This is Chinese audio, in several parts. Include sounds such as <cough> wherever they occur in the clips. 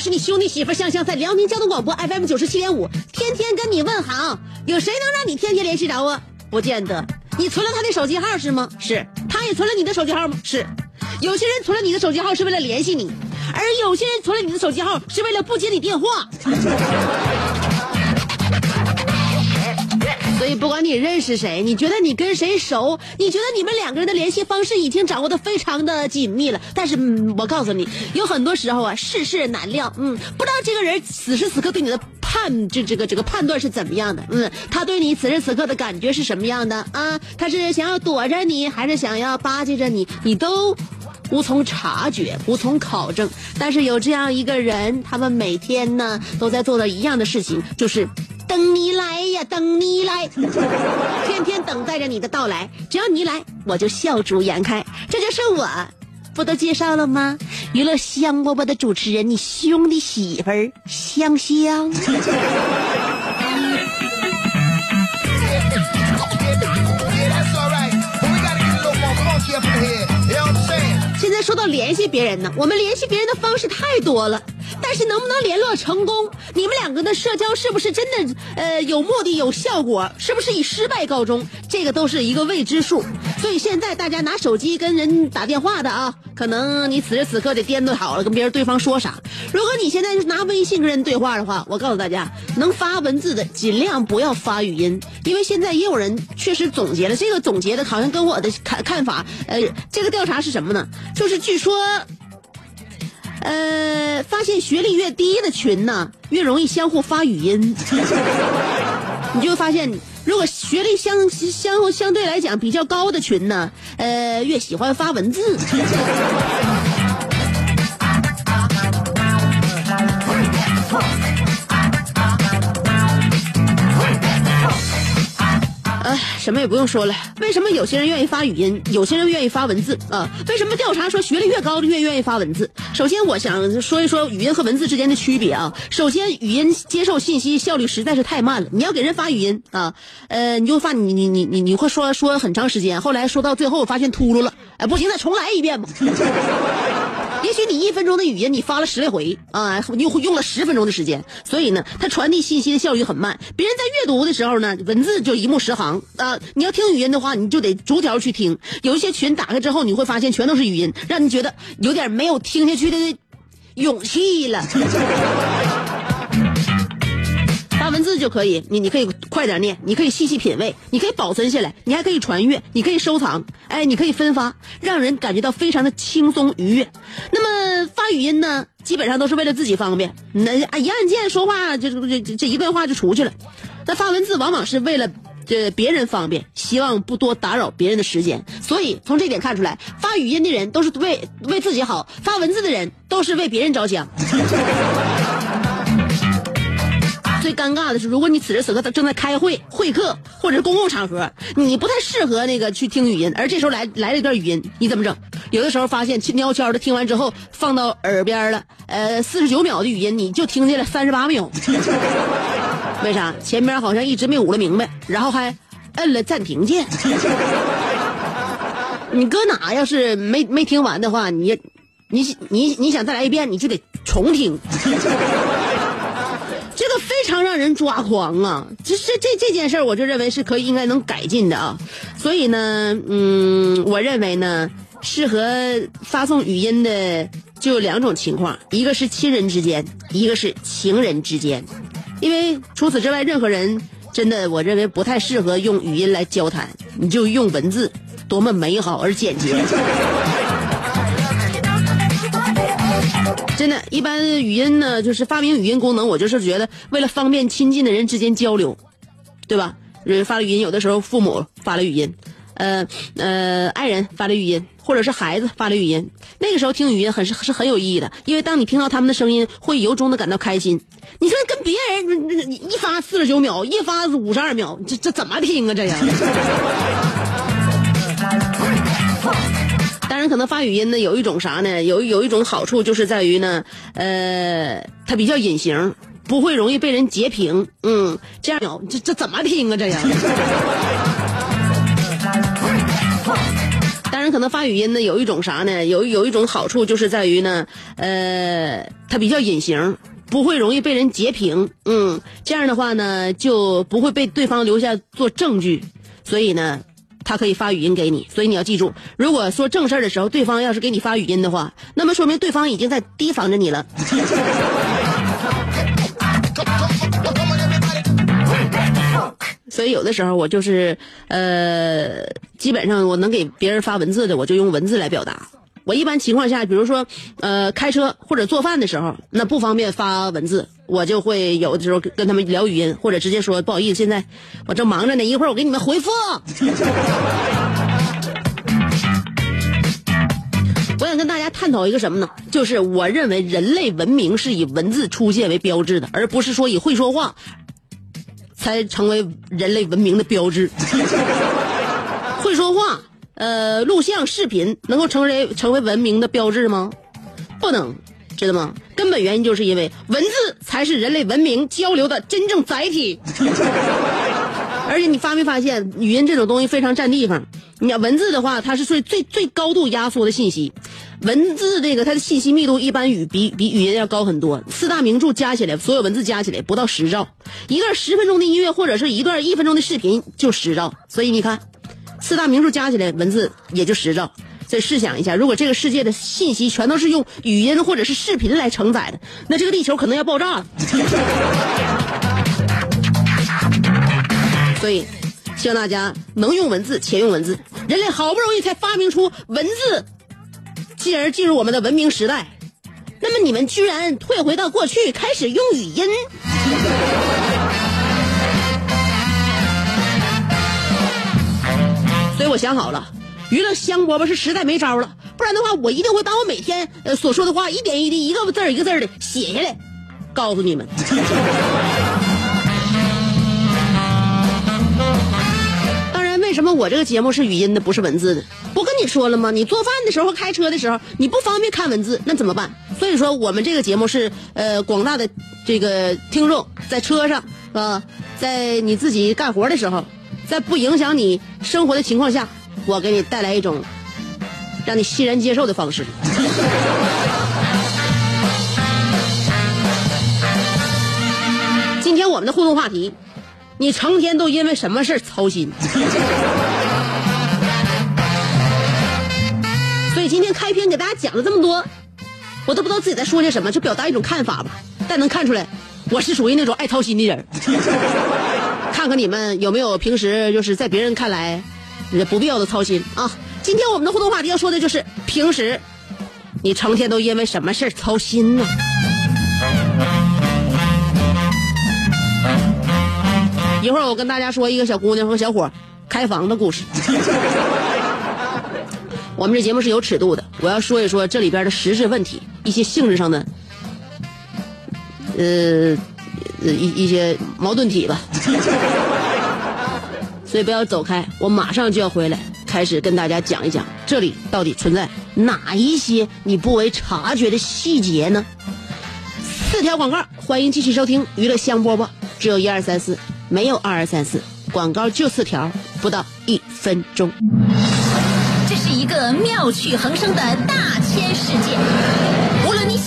是你兄弟媳妇香香，在辽宁交通广播 FM 九十七点五，天天跟你问好。有谁能让你天天联系着啊？不见得。你存了他的手机号是吗？是。他也存了你的手机号吗？是。有些人存了你的手机号是为了联系你，而有些人存了你的手机号是为了不接你电话。所以不管你认识谁，你觉得你跟谁熟，你觉得你们两个人的联系方式已经掌握的非常的紧密了，但是、嗯、我告诉你，有很多时候啊，世事难料，嗯，不知道这个人此时此刻对你的判这这个这个判断是怎么样的，嗯，他对你此时此刻的感觉是什么样的？啊？他是想要躲着你，还是想要巴结着你？你都。无从察觉，无从考证。但是有这样一个人，他们每天呢都在做的？一样的？事情，就是等你来呀，等你来，<laughs> 天天等待着你的到来。只要你来，我就笑逐颜开。这就是我，不都介绍了吗？娱乐香饽饽的主持人，你兄弟媳妇儿香香。<laughs> 现在说到联系别人呢，我们联系别人的方式太多了，但是能不能联络成功？你们两个的社交是不是真的呃有目的、有效果？是不是以失败告终？这个都是一个未知数。所以现在大家拿手机跟人打电话的啊，可能你此时此刻得掂量好了跟别人对方说啥。如果你现在拿微信跟人对话的话，我告诉大家，能发文字的尽量不要发语音，因为现在也有人确实总结了，这个总结的好像跟我的看看法，呃，这个调查是什么呢？就是据说，呃，发现学历越低的群呢，越容易相互发语音。<laughs> 你就会发现，如果学历相相相对来讲比较高的群呢，呃，越喜欢发文字。哎，什么也不用说了。为什么有些人愿意发语音，有些人愿意发文字啊？为什么调查说学历越高的越愿意发文字？首先，我想说一说语音和文字之间的区别啊。首先，语音接受信息效率实在是太慢了。你要给人发语音啊，呃，你就发你你你你你会说说很长时间，后来说到最后发现秃噜了，哎，不行，再重来一遍吧。也许你一分钟的语音你发了十来回啊，你用用了十分钟的时间，所以呢，它传递信息的效率很慢。别人在阅读的时候呢，文字就一目十行啊。你要听语音的话，你就得逐条去听。有一些群打开之后，你会发现全都是语音，让你觉得有点没有听下去的勇气了。文字就可以，你你可以快点念，你可以细细品味，你可以保存下来，你还可以传阅，你可以收藏，哎，你可以分发，让人感觉到非常的轻松愉悦。那么发语音呢，基本上都是为了自己方便，那啊一按键说话，这这这这一段话就出去了。那发文字往往是为了这别人方便，希望不多打扰别人的时间。所以从这点看出来，发语音的人都是为为自己好，发文字的人都是为别人着想。最尴尬的是，如果你此时此刻正在开会、会客或者公共场合，你不太适合那个去听语音，而这时候来来了一段语音，你怎么整？有的时候发现悄悄的听完之后放到耳边了，呃，四十九秒的语音你就听见了三十八秒，<laughs> 为啥？前面好像一直没捂了明白，然后还摁了暂停键。<laughs> 你搁哪要是没没听完的话，你你你你想再来一遍，你就得重听。非常让人抓狂啊！这这这这件事儿，我就认为是可以应该能改进的啊。所以呢，嗯，我认为呢，适合发送语音的就有两种情况，一个是亲人之间，一个是情人之间。因为除此之外，任何人真的我认为不太适合用语音来交谈，你就用文字，多么美好而简洁。真的，一般语音呢，就是发明语音功能，我就是觉得为了方便亲近的人之间交流，对吧？发了语音，有的时候父母发了语音，呃呃，爱人发了语音，或者是孩子发了语音，那个时候听语音很是是很有意义的，因为当你听到他们的声音，会由衷的感到开心。你说跟别人一发四十九秒，一发五十二秒，这这怎么听啊？这样。当然，可能发语音呢，有一种啥呢？有有一种好处就是在于呢，呃，它比较隐形，不会容易被人截屏。嗯，这样这这怎么听啊？这样。当然，可能发语音呢，有一种啥呢？有有一种好处就是在于呢，呃，它比较隐形，不会容易被人截屏。嗯，这样的话呢，就不会被对方留下做证据。所以呢。他可以发语音给你，所以你要记住，如果说正事儿的时候，对方要是给你发语音的话，那么说明对方已经在提防着你了。<laughs> 所以有的时候我就是，呃，基本上我能给别人发文字的，我就用文字来表达。我一般情况下，比如说，呃，开车或者做饭的时候，那不方便发文字，我就会有的时候跟他们聊语音，或者直接说不好意思，现在我正忙着呢，一会儿我给你们回复。我想跟大家探讨一个什么呢？就是我认为人类文明是以文字出现为标志的，而不是说以会说话才成为人类文明的标志。<laughs> 会说话。呃，录像、视频能够成为成为文明的标志吗？不能，知道吗？根本原因就是因为文字才是人类文明交流的真正载体。<laughs> 而且你发没发现，语音这种东西非常占地方。你要文字的话，它是最最最高度压缩的信息。文字这个它的信息密度一般语比比语音要高很多。四大名著加起来，所有文字加起来不到十兆。一段十分钟的音乐或者是一段一分钟的视频就十兆。所以你看。四大名著加起来文字也就十兆，所以试想一下，如果这个世界的信息全都是用语音或者是视频来承载的，那这个地球可能要爆炸了。<laughs> 所以，希望大家能用文字且用文字。人类好不容易才发明出文字，进而进入我们的文明时代，那么你们居然退回到过去，开始用语音。所以我想好了，娱乐香饽饽是实在没招了，不然的话，我一定会把我每天呃所说的话一点一滴、一个字儿一个字儿的写下来，告诉你们。<laughs> 当然，为什么我这个节目是语音的，不是文字的？不跟你说了吗？你做饭的时候、开车的时候，你不方便看文字，那怎么办？所以说，我们这个节目是呃广大的这个听众在车上啊，在你自己干活的时候。在不影响你生活的情况下，我给你带来一种让你欣然接受的方式。今天我们的互动话题，你成天都因为什么事操心？<laughs> 所以今天开篇给大家讲了这么多，我都不知道自己在说些什么，就表达一种看法吧。但能看出来，我是属于那种爱操心的人。看看你们有没有平时就是在别人看来不必要的操心啊！今天我们的互动话题要说的就是平时你成天都因为什么事操心呢？一会儿我跟大家说一个小姑娘和小伙开房的故事。<laughs> 我们这节目是有尺度的，我要说一说这里边的实质问题，一些性质上的，呃。一一些矛盾体吧，<laughs> 所以不要走开，我马上就要回来。开始跟大家讲一讲这里到底存在哪一些你不为察觉的细节呢？四条广告，欢迎继续收听娱乐香饽饽，只有一二三四，没有二二三四，广告就四条，不到一分钟。这是一个妙趣横生的大千世界。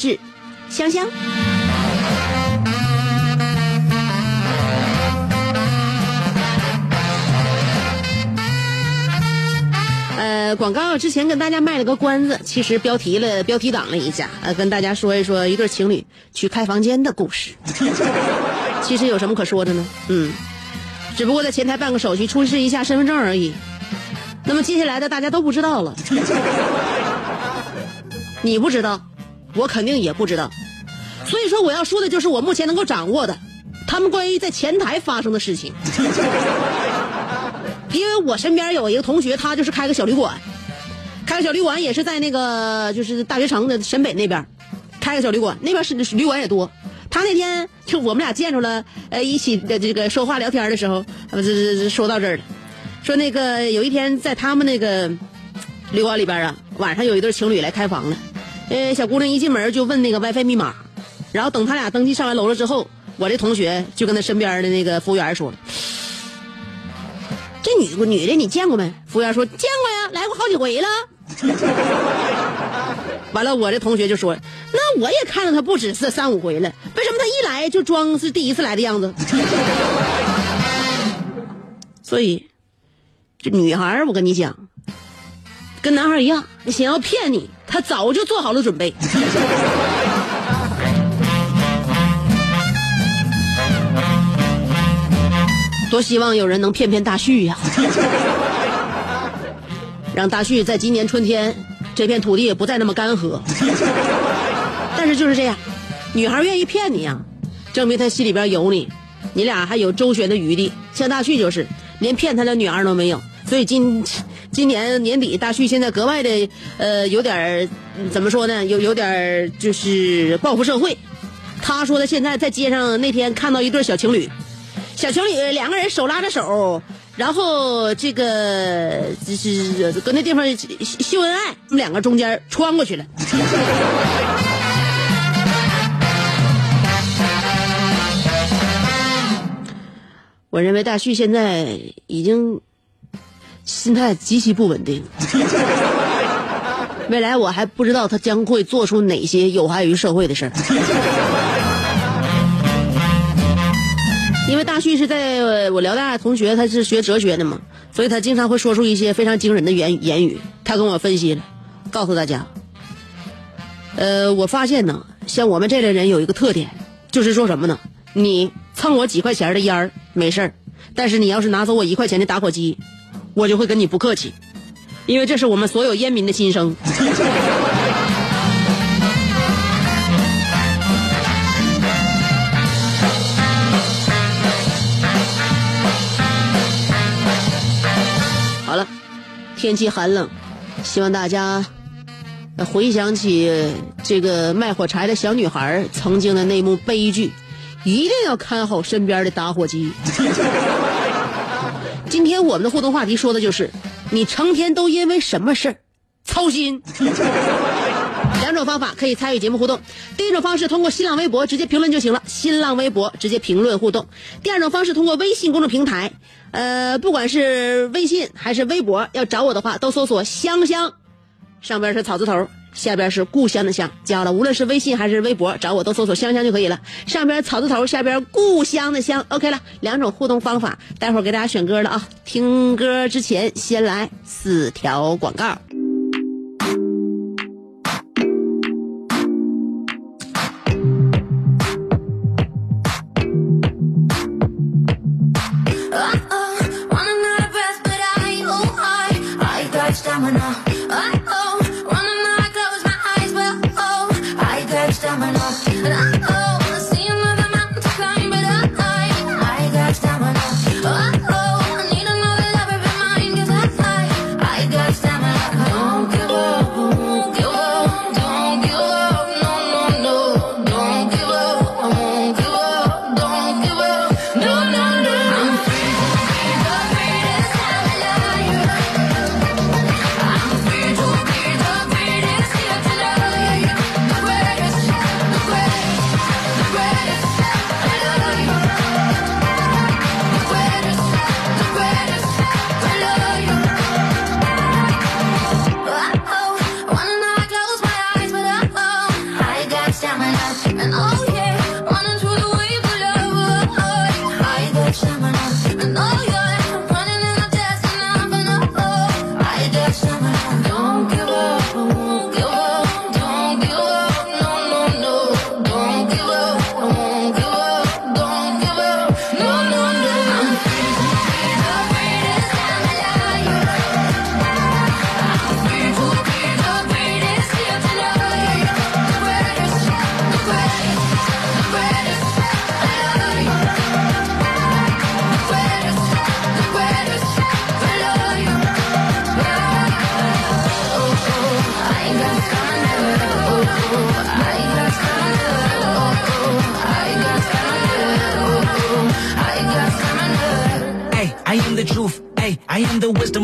是香香。呃，广告之前跟大家卖了个关子，其实标题了标题党了一下，呃，跟大家说一说一对情侣去开房间的故事。<laughs> 其实有什么可说的呢？嗯，只不过在前台办个手续，出示一下身份证而已。那么接下来的大家都不知道了，<laughs> 你不知道，我肯定也不知道，所以说我要说的就是我目前能够掌握的，他们关于在前台发生的事情。<laughs> 因为我身边有一个同学，他就是开个小旅馆，开个小旅馆也是在那个就是大学城的沈北那边，开个小旅馆，那边是旅馆也多。他那天就我们俩见着了，呃，一起的这个说话聊天的时候，呃，这这这说到这儿了。说那个有一天在他们那个旅馆里边啊，晚上有一对情侣来开房了，呃，小姑娘一进门就问那个 WiFi 密码，然后等他俩登记上完楼了之后，我这同学就跟他身边的那个服务员说：“这女女的你见过没？”服务员说：“见过呀，来过好几回了。<laughs> ”完了，我这同学就说：“那我也看到她不止是三五回了，为什么她一来就装是第一次来的样子？” <laughs> 所以。这女孩，我跟你讲，跟男孩一样，想要骗你，他早就做好了准备。多希望有人能骗骗大旭呀，让大旭在今年春天这片土地也不再那么干涸。但是就是这样，女孩愿意骗你呀，证明她心里边有你，你俩还有周旋的余地。像大旭就是连骗他的女儿都没有。所以今今年年底，大旭现在格外的呃有点儿怎么说呢？有有点儿就是报复社会。他说他现在在街上那天看到一对小情侣，小情侣两个人手拉着手，然后这个就是搁那地方秀恩爱，他们两个中间穿过去了。我认为大旭现在已经。心态极其不稳定，<laughs> 未来我还不知道他将会做出哪些有害于社会的事儿。因为大旭是在我辽大同学，他是学哲学的嘛，所以他经常会说出一些非常惊人的言言语。他跟我分析了，告诉大家，呃，我发现呢，像我们这类人有一个特点，就是说什么呢？你蹭我几块钱的烟儿没事儿，但是你要是拿走我一块钱的打火机。我就会跟你不客气，因为这是我们所有烟民的心声。<laughs> 好了，天气寒冷，希望大家回想起这个卖火柴的小女孩曾经的那幕悲剧，一定要看好身边的打火机。今天我们的互动话题说的就是，你成天都因为什么事儿操心？<laughs> 两种方法可以参与节目互动。第一种方式通过新浪微博直接评论就行了，新浪微博直接评论互动。第二种方式通过微信公众平台，呃，不管是微信还是微博，要找我的话都搜索“香香”，上边是草字头，下边是故乡的乡。加了，无论是微信还是微博，找我都搜索“香香”就可以了。上边草字头，下边故乡的乡。OK 了，两种互动方法，待会儿给大家选歌了啊！听歌之前先来四条广告。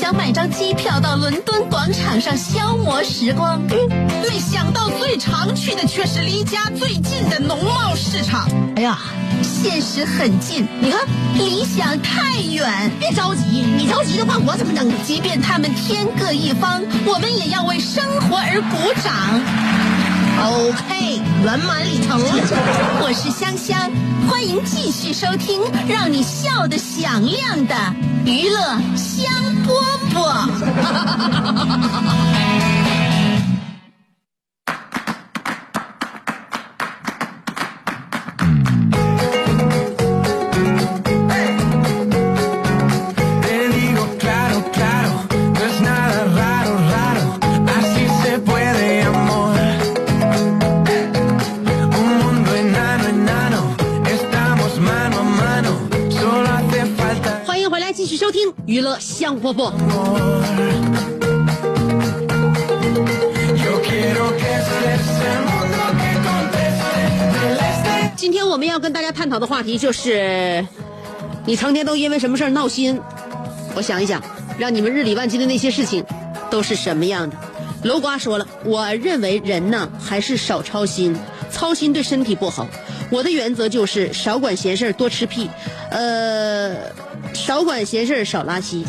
想买张机票到伦敦广场上消磨时光，没想到最常去的却是离家最近的农贸市场。哎呀，现实很近，你看理想太远。别着急，你着急的话，我怎么整？即便他们天各一方，我们也要为生活而鼓掌。OK，圆满礼成。我是香香，欢迎继续收听让你笑得响亮的娱乐香饽饽。香饽饽今天我们要跟大家探讨的话题就是，你成天都因为什么事儿闹心？我想一想，让你们日理万机的那些事情，都是什么样的？楼瓜说了，我认为人呢还是少操心，操心对身体不好。我的原则就是少管闲事儿，多吃屁，呃，少管闲事儿，少拉稀。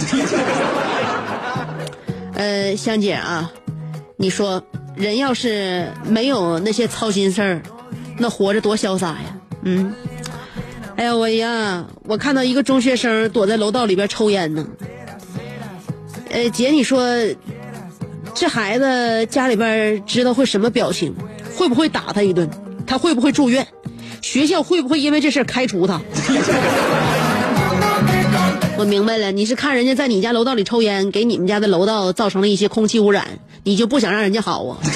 <laughs> 呃，香姐啊，你说人要是没有那些操心事儿，那活着多潇洒呀！嗯，哎呀我呀，我看到一个中学生躲在楼道里边抽烟呢。呃，姐，你说这孩子家里边知道会什么表情？会不会打他一顿？他会不会住院？学校会不会因为这事开除他？我明白了，你是看人家在你家楼道里抽烟，给你们家的楼道造成了一些空气污染，你就不想让人家好啊？<laughs>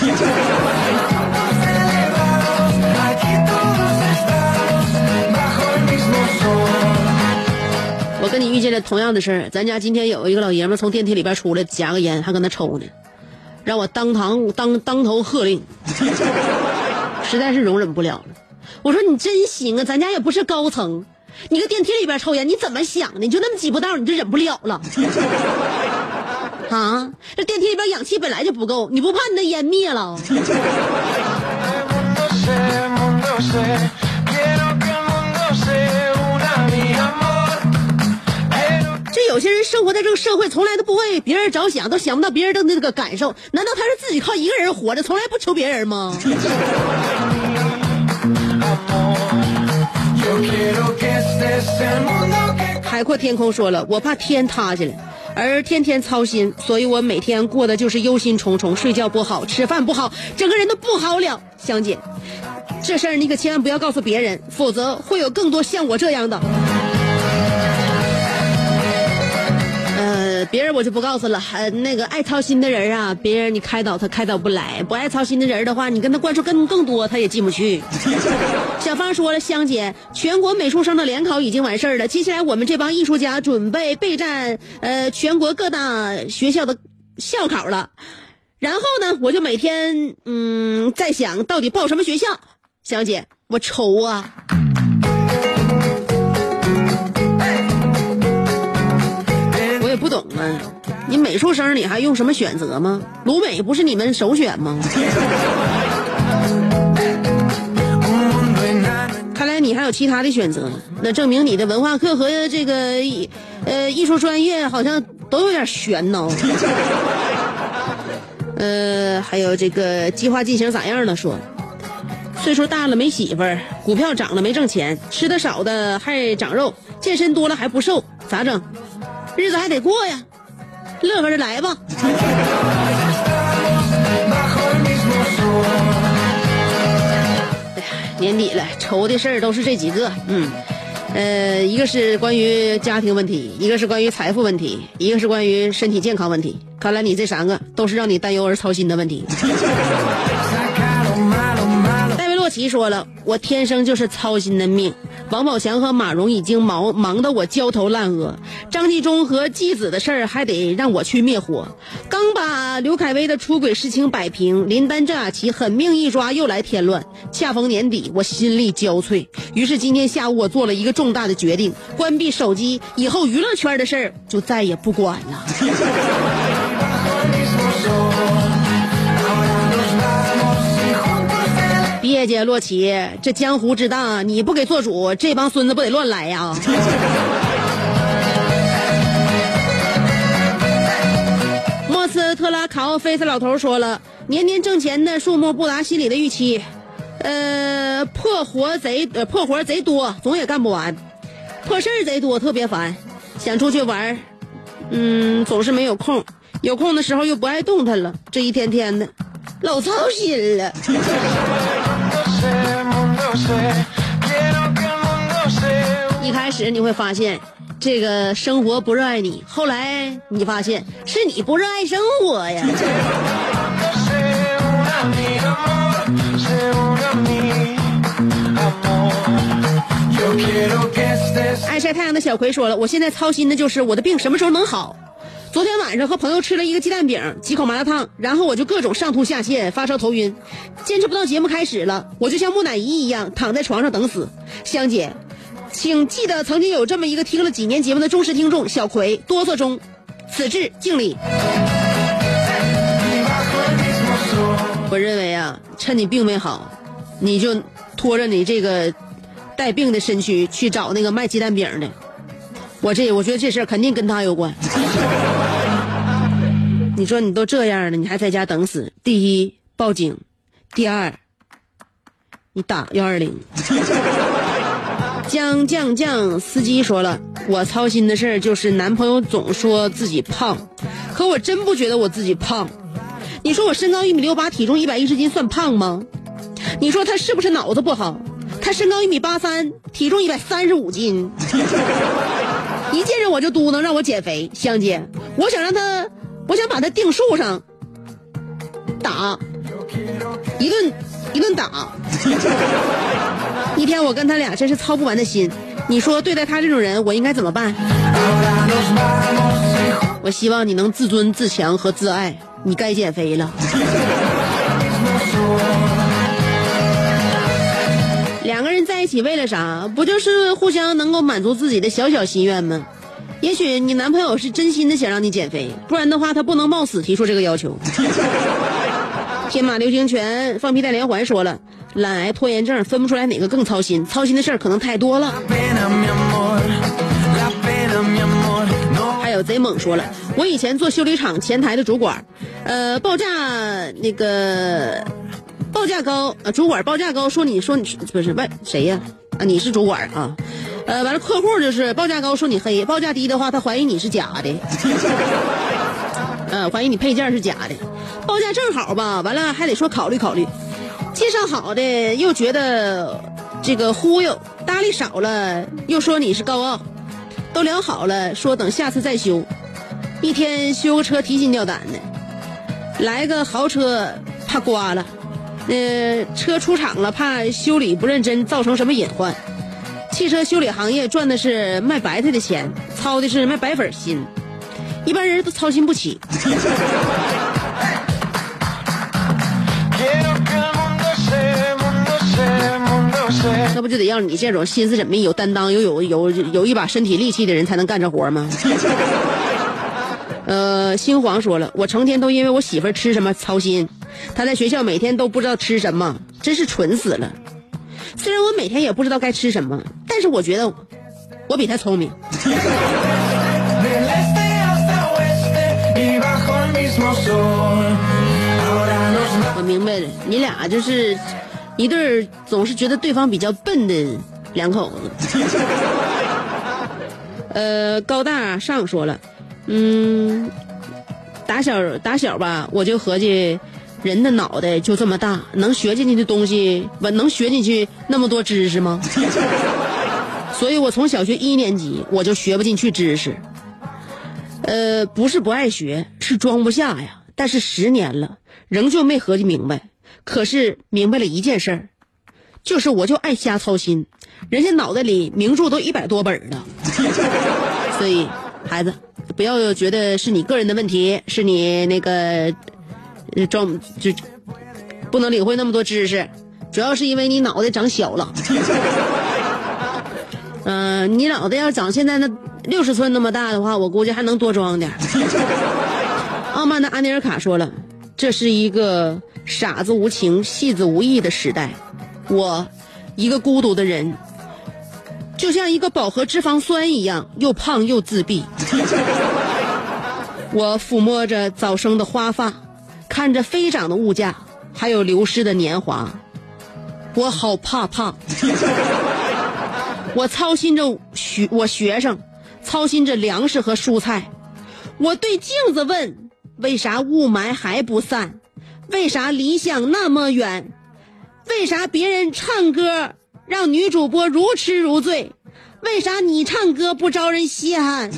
我跟你遇见了同样的事儿，咱家今天有一个老爷们从电梯里边出来，夹个烟，还搁那抽呢，让我当堂当当头喝令，<laughs> 实在是容忍不了了。我说你真行啊，咱家也不是高层，你搁电梯里边抽烟，你怎么想的？你就那么几步道，你就忍不了了？<laughs> 啊，这电梯里边氧气本来就不够，你不怕你的烟灭了这有些人生活在这个社会，从来都不为别人着想，都想不到别人的那个感受。难道他是自己靠一个人活着，从来不求别人吗？<laughs> 海阔天空说了，我怕天塌下来，而天天操心，所以我每天过的就是忧心忡忡，睡觉不好，吃饭不好，整个人都不好了。香姐，这事儿你可千万不要告诉别人，否则会有更多像我这样的。呃，别人我就不告诉了。呃，那个爱操心的人啊，别人你开导他开导不来；不爱操心的人的话，你跟他灌输更更多，他也进不去。<laughs> 小芳说了，香姐，全国美术生的联考已经完事儿了，接下来我们这帮艺术家准备备战呃全国各大学校的校考了。然后呢，我就每天嗯在想到底报什么学校。香姐，我愁啊。你美术生你还用什么选择吗？鲁美不是你们首选吗. <laughs> 看来你还有其他的选择，那证明你的文化课和这个艺呃艺术专业好像都有点悬呢。<laughs> 呃，还有这个计划进行咋样了？说岁数大了没媳妇儿，股票涨了没挣钱，吃的少的还长肉，健身多了还不瘦，咋整？日子还得过呀，乐呵着来吧。Mismo <laughs> sol. 年底了，愁的事儿都是这几个，嗯，呃，一个是关于家庭问题，一个是关于财富问题，一个是关于身体健康问题。看来你这三个都是让你担忧而操心的问题。<laughs> 戴维洛奇说了，我天生就是操心的命。王宝强和马蓉已经忙忙得我焦头烂额，张纪中和继子的事儿还得让我去灭火。刚把刘恺威的出轨事情摆平，林丹郑雅琪狠命一抓又来添乱。恰逢年底，我心力交瘁，于是今天下午我做了一个重大的决定：关闭手机，以后娱乐圈的事儿就再也不管了。<laughs> el 别介，洛奇，这江湖之大，你不给做主，这帮孙子不得乱来呀！<laughs> 莫斯特拉卡奥菲斯老头说了，年年挣钱的数目不达心里的预期，呃，破活贼呃破活贼多，总也干不完，破事儿贼多，特别烦，想出去玩嗯，总是没有空，有空的时候又不爱动弹了，这一天天的，老操心了。一开始你会发现，这个生活不热爱你，后来你发现是你不热爱生活呀。爱晒太阳的小葵说了，我现在操心的就是我的病什么时候能好。昨天晚上和朋友吃了一个鸡蛋饼，几口麻辣烫，然后我就各种上吐下泻，发烧头晕，坚持不到节目开始了，我就像木乃伊一样躺在床上等死。香姐，请记得曾经有这么一个听了几年节目的忠实听众小葵，哆嗦中，此致敬礼。我认为啊，趁你病没好，你就拖着你这个带病的身躯去找那个卖鸡蛋饼的。我这我觉得这事儿肯定跟他有关。你说你都这样了，你还在家等死？第一，报警；第二，你打幺二零。将将将司机说了，我操心的事儿就是男朋友总说自己胖，可我真不觉得我自己胖。你说我身高一米六八，体重一百一十斤，算胖吗？你说他是不是脑子不好？他身高一米八三，体重一百三十五斤。一见着我就嘟囔让我减肥，香姐，我想让他，我想把他钉树上打，一顿一顿打。<laughs> 一天我跟他俩真是操不完的心，你说对待他这种人，我应该怎么办？我希望你能自尊自强和自爱，你该减肥了。一起为了啥？不就是互相能够满足自己的小小心愿吗？也许你男朋友是真心的想让你减肥，不然的话他不能冒死提出这个要求。天马流星拳放屁带连环说了，懒癌、拖延症分不出来哪个更操心，操心的事儿可能太多了。还有贼猛说了，我以前做修理厂前台的主管，呃，报价那个报价高，呃，主管报价高，说你说你不是外谁呀？啊，你是主管啊？呃，完了，客户就是报价高说你黑，报价低的话，他怀疑你是假的，<laughs> 呃，怀疑你配件是假的，报价正好吧，完了还得说考虑考虑，介绍好的又觉得这个忽悠，搭理少了又说你是高傲。都聊好了，说等下次再修。一天修个车提心吊胆的，来个豪车怕刮了，呃，车出厂了怕修理不认真造成什么隐患。汽车修理行业赚的是卖白菜的钱，操的是卖白粉心，一般人都操心不起。<laughs> 那不就得让你这种心思缜密、有担当、又有有有一把身体力气的人才能干这活吗？<laughs> 呃，新黄说了，我成天都因为我媳妇儿吃什么操心，他在学校每天都不知道吃什么，真是蠢死了。虽然我每天也不知道该吃什么，但是我觉得我比他聪明。我明白了，你俩就是一对总是觉得对方比较笨的两口子。<laughs> 呃，高大上说了，嗯，打小打小吧，我就合计，人的脑袋就这么大，能学进去的东西，我能学进去那么多知识吗？<laughs> 所以我从小学一年级我就学不进去知识。呃，不是不爱学，是装不下呀。但是十年了，仍旧没合计明白。可是明白了一件事儿，就是我就爱瞎操心。人家脑袋里名著都一百多本了，<laughs> 所以孩子不要觉得是你个人的问题，是你那个装就不能领会那么多知识，主要是因为你脑袋长小了。嗯、你脑袋要长现在那六十寸那么大的话，我估计还能多装点儿。傲慢的安尼尔卡说了，这是一个傻子无情、戏子无义的时代。我，一个孤独的人，就像一个饱和脂肪酸一样，又胖又自闭。<laughs> 我抚摸着早生的花发，看着飞涨的物价，还有流失的年华。我好怕怕。<laughs> 我操心着学我学生，操心着粮食和蔬菜。我对镜子问：为啥雾霾还不散？为啥理想那么远？为啥别人唱歌让女主播如痴如醉？为啥你唱歌不招人稀罕？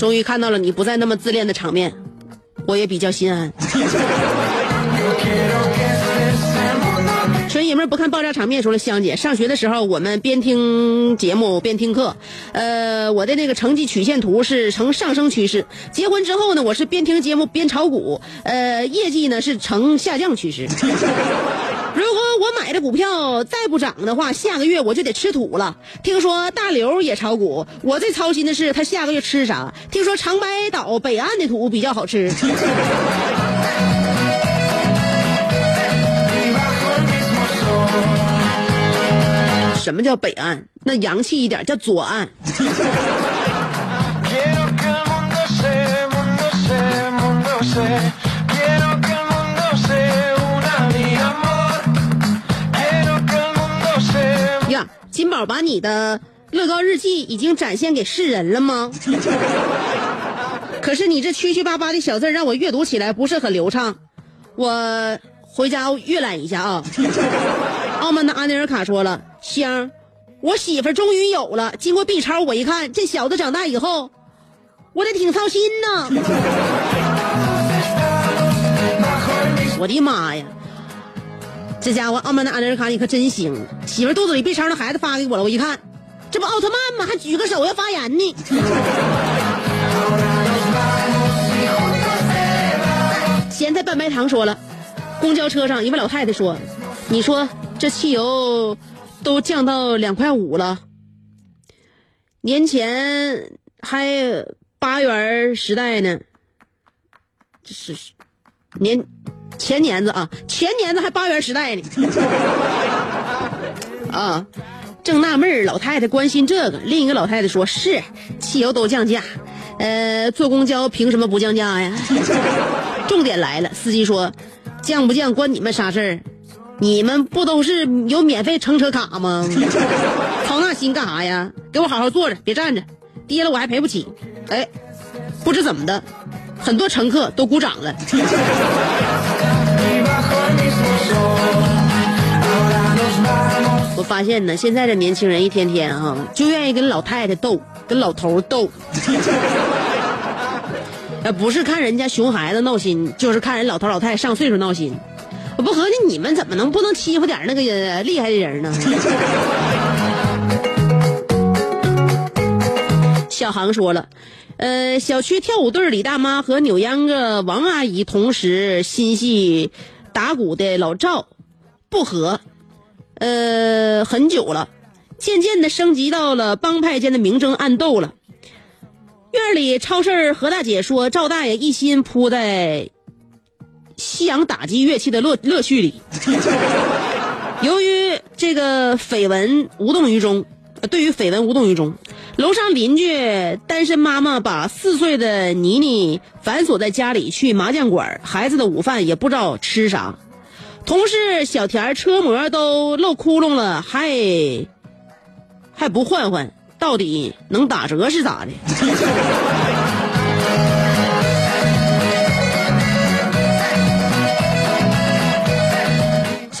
终于看到了你不再那么自恋的场面我也比较心安。<laughs> 纯爷们儿不看爆炸场面说了，香姐，上学的时候我们边听节目边听课，呃，我的那个成绩曲线图是呈上升趋势。结婚之后呢，我是边听节目边炒股，呃，业绩呢是呈下降趋势。<laughs> 如果我买的股票再不涨的话，下个月我就得吃土了。听说大刘也炒股，我最操心的是他下个月吃啥。听说长白岛北岸的土比较好吃。<laughs> 什么叫北岸？那洋气一点叫左岸。呀，金宝把你的乐高日记已经展现给世人了吗？<laughs> 可是你这区区巴巴的小字让我阅读起来不是很流畅，我回家阅览一下啊。傲慢的阿尼尔卡说了。香儿，我媳妇儿终于有了。经过 B 超，我一看，这小子长大以后，我得挺操心呢。<laughs> 我的妈呀！这家伙澳门的安德尔卡你可真行，媳妇肚子里 B 超的孩子发给我了，我一看，这不奥特曼吗？还举个手要发言呢。咸菜拌白糖说了，公交车上一位老太太说：“你说这汽油都降到两块五了，年前还八元时代呢，这是年前年子啊，前年子还八元时代呢。<laughs> 啊，正纳闷，老太太关心这个。另一个老太太说：“是，汽油都降价，呃，坐公交凭什么不降价呀？” <laughs> 重点来了，司机说：“降不降关你们啥事儿？你们不都是有免费乘车卡吗？<laughs> 操那心干啥呀？给我好好坐着，别站着，跌了我还赔不起。”哎，不知怎么的，很多乘客都鼓掌了。我发现呢，现在的年轻人一天天啊，就愿意跟老太太斗，跟老头斗。<laughs> 不是看人家熊孩子闹心，就是看人老头老太太上岁数闹心。不合计你们怎么能不能欺负点那个厉害的人呢？<laughs> 小航说了，呃，小区跳舞队李大妈和扭秧歌王阿姨同时心系打鼓的老赵不和，呃，很久了，渐渐的升级到了帮派间的明争暗斗了。院里超市何大姐说，赵大爷一心扑在西洋打击乐器的乐乐趣里。<laughs> 由于这个绯闻无动于衷，呃对于绯闻无动于衷，楼上邻居单身妈妈把四岁的妮妮反锁在家里去麻将馆，孩子的午饭也不知道吃啥。同事小田车模都漏窟窿了，还还不换换，到底能打折是咋的？<laughs>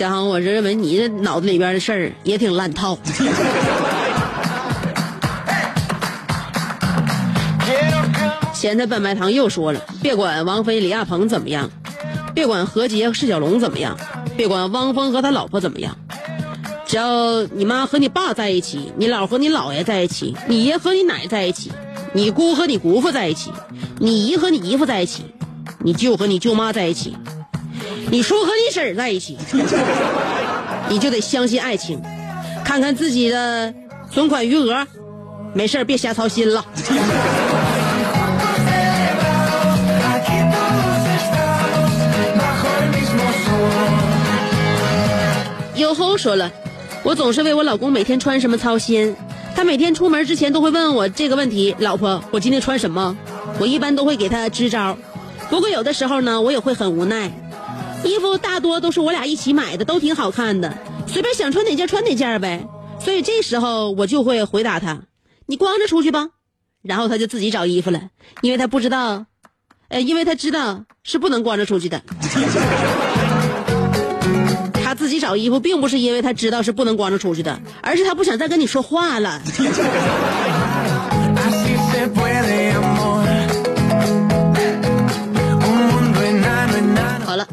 小航，我认为你这脑子里边的事儿也挺烂套。Quiero que el 咸菜拌白糖又说了，别管王菲、李亚鹏怎么样，别管何洁释小龙怎么样，别管汪峰和他老婆怎么样，只要你妈和你爸在一起，你姥和你姥爷在一起，你爷和你奶在一起，你姑和你姑父在一起，你姨和你姨夫在一起，你舅和你舅妈在一起，<laughs> 你叔和你婶在一起，<laughs> 你就得相信爱情，看看自己的存款余额，没事别瞎操心了。aquí todos <laughs> estamos bajo el mismo sol. 有猴说了，我总是为我老公每天穿什么操心。他每天出门之前都会问我这个问题：“老婆，我今天穿什么？”我一般都会给他支招。不过有的时候呢，我也会很无奈。衣服大多都是我俩一起买的，都挺好看的，随便想穿哪件穿哪件呗。所以这时候我就会回答他：“你光着出去吧。”然后他就自己找衣服了，因为他不知道，呃，因为他知道是不能光着出去的。<laughs> 他自己找衣服，并不是因为他知道是不能光着出去的，而是他不想再跟你说话了。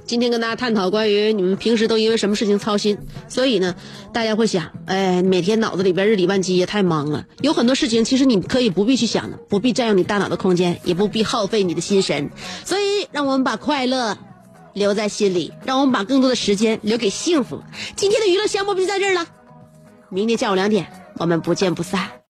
今天跟大家探讨关于你们平时都因为什么事情操心，所以呢，大家会想，哎，每天脑子里边日理万机也太忙了，有很多事情其实你可以不必去想的，不必占用你大脑的空间，也不必耗费你的心神，所以让我们把快乐留在心里，让我们把更多的时间留给幸福。今天的娱乐香饽饽就在这儿了，明天下午两点我们不见不散。